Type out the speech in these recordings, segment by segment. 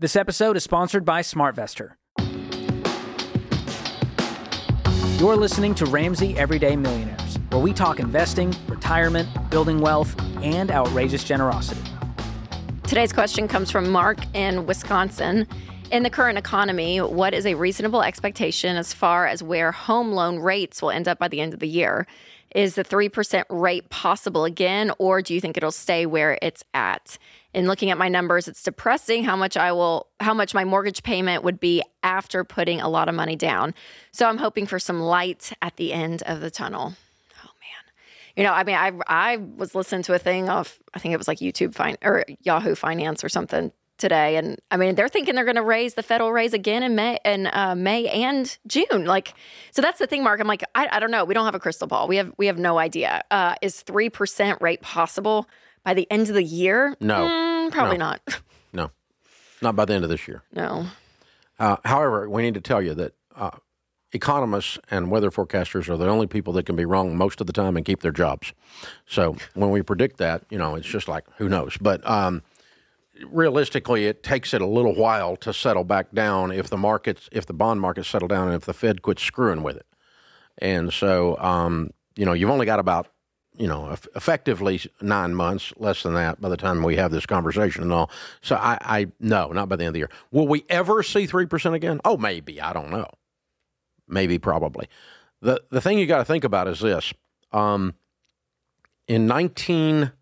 This episode is sponsored by SmartVestor. You're listening to Ramsey Everyday Millionaires, where we talk investing, retirement, building wealth, and outrageous generosity. Today's question comes from Mark in Wisconsin. In the current economy, what is a reasonable expectation as far as where home loan rates will end up by the end of the year? Is the 3% rate possible again, or do you think it'll stay where it's at? In looking at my numbers, it's depressing how much I will, how much my mortgage payment would be after putting a lot of money down. So I'm hoping for some light at the end of the tunnel. Oh man, you know, I mean, I I was listening to a thing off, I think it was like YouTube Fine or Yahoo Finance or something today, and I mean, they're thinking they're going to raise the federal raise again in May in uh, May and June. Like, so that's the thing, Mark. I'm like, I, I don't know. We don't have a crystal ball. We have we have no idea. Uh, is three percent rate possible by the end of the year? No. Mm, probably No. not. No, not by the end of this year. no. Uh, however, we need to tell you that uh, economists and weather forecasters are the only people that can be wrong most of the time and keep their jobs. So when we predict that, you know, it's just like who knows. But um, realistically, it takes it a little while to settle back down if the markets, if the bond markets settle down, and if the Fed quits screwing with it. And so, um, you know, you've only got about you know, effectively nine months, less than that by the time we have this conversation and all. So I, I no, not by the end of the year. Will we ever see three percent again? Oh, maybe. I don't know. Maybe, probably. the The thing you got to think about is this: um, in nineteen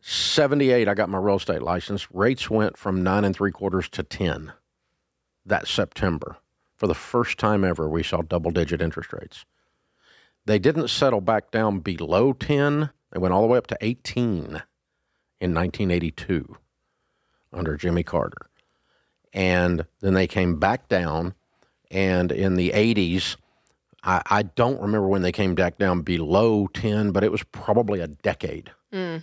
seventy eight, I got my real estate license. Rates went from nine and three quarters to ten that September. For the first time ever, we saw double digit interest rates. They didn't settle back down below 10. They went all the way up to 18 in 1982 under Jimmy Carter. And then they came back down. And in the 80s, I, I don't remember when they came back down below 10, but it was probably a decade mm.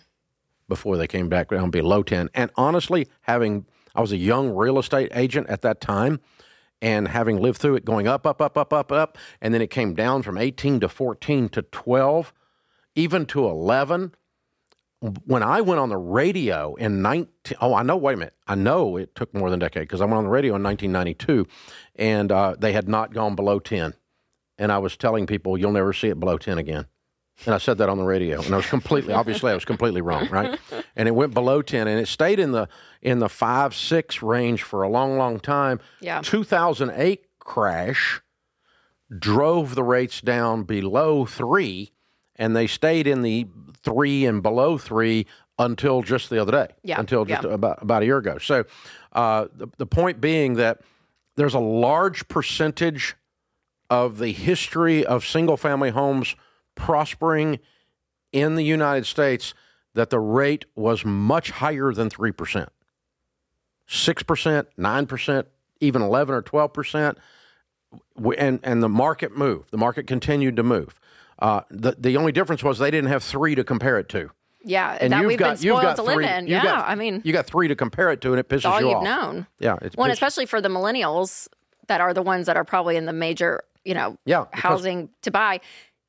before they came back down below 10. And honestly, having, I was a young real estate agent at that time and having lived through it going up, up, up, up, up, up, and then it came down from 18 to 14 to 12, even to 11. When I went on the radio in 19, oh, I know, wait a minute. I know it took more than a decade because I went on the radio in 1992 and uh, they had not gone below 10. And I was telling people, you'll never see it below 10 again. And I said that on the radio, and I was completely, obviously, I was completely wrong, right? And it went below ten, and it stayed in the in the five six range for a long, long time. Yeah. 2008 crash drove the rates down below three, and they stayed in the three and below three until just the other day. Yeah, Until just yeah. about about a year ago. So uh, the the point being that there's a large percentage of the history of single family homes prospering in the United States that the rate was much higher than 3%. 6%, 9%, even 11 or 12%. And, and the market moved. The market continued to move. Uh, the, the only difference was they didn't have three to compare it to. Yeah, And that you've we've got, been spoiled got to three, live in. Yeah, got- I mean, you got three to compare it to, and it pisses all you you've off. known. Yeah, it's Well, especially for the millennials that are the ones that are probably in the major, you know, Yeah, housing to buy.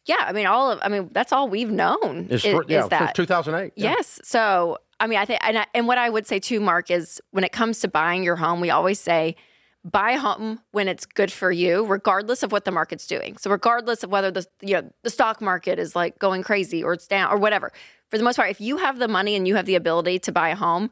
Yeah, I mean, all of, I mean, that's all we've known It's is, for- yeah, is that. 2008. yeah. Yes. So, I mean, I think, and, I, and what I would say too, Mark, is when it comes to buying your home, we always say buy a home when it's good for you, regardless of what the market's doing. So, regardless of whether the you know the stock market is like going crazy or it's down or whatever. For the most part, if you have the money and you have the ability to buy a home,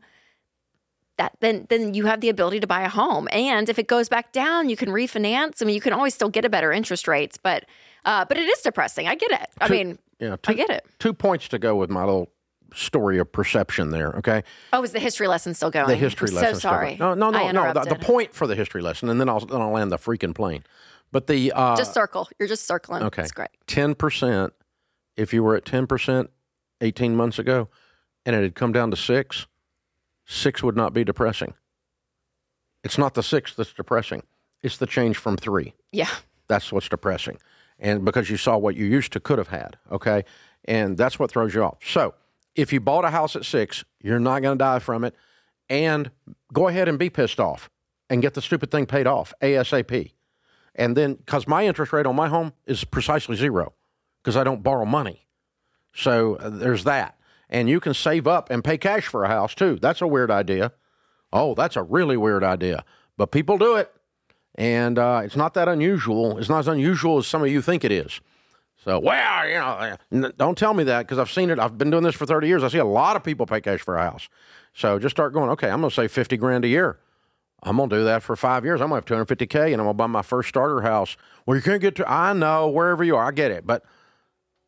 that then then you have the ability to buy a home. And if it goes back down, you can refinance. I mean, you can always still get a better interest rates, but uh, but it is depressing. I get it. I Two- mean, yeah, I get it. Two points to go with my little story of perception there, okay? Oh, is the history lesson still going? The history I'm lesson. So sorry. No, no, no, no. The, the point for the history lesson, and then I'll then I'll land the freaking plane. But the uh, Just circle. You're just circling. okay, It's great. ten percent. If you were at ten percent eighteen months ago, and it had come down to six, six would not be depressing. It's not the six that's depressing. It's the change from three. Yeah. That's what's depressing. And because you saw what you used to could have had, okay? And that's what throws you off. So if you bought a house at six, you're not going to die from it. And go ahead and be pissed off and get the stupid thing paid off ASAP. And then, because my interest rate on my home is precisely zero because I don't borrow money. So uh, there's that. And you can save up and pay cash for a house too. That's a weird idea. Oh, that's a really weird idea. But people do it. And uh, it's not that unusual. It's not as unusual as some of you think it is. So, well, you know, don't tell me that because I've seen it. I've been doing this for 30 years. I see a lot of people pay cash for a house. So just start going, okay, I'm going to save 50 grand a year. I'm going to do that for five years. I'm going to have 250K and I'm going to buy my first starter house. Well, you can't get to, I know, wherever you are, I get it. But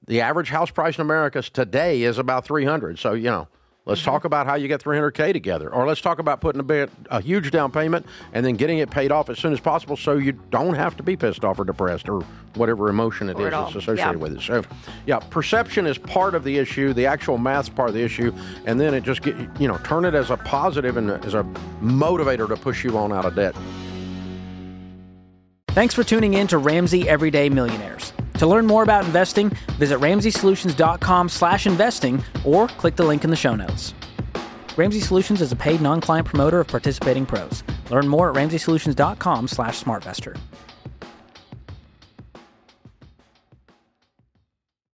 the average house price in America today is about 300. So, you know, Let's talk mm-hmm. about how you get 300K together. Or let's talk about putting a, bit, a huge down payment and then getting it paid off as soon as possible so you don't have to be pissed off or depressed or whatever emotion it or is that's associated yeah. with it. So, yeah, perception is part of the issue. The actual math's part of the issue. And then it just get, you know, turn it as a positive and as a motivator to push you on out of debt. Thanks for tuning in to Ramsey Everyday Millionaires. To learn more about investing, visit ramseysolutions.com/investing or click the link in the show notes. Ramsey Solutions is a paid non-client promoter of participating pros. Learn more at ramseysolutions.com/smartvestor.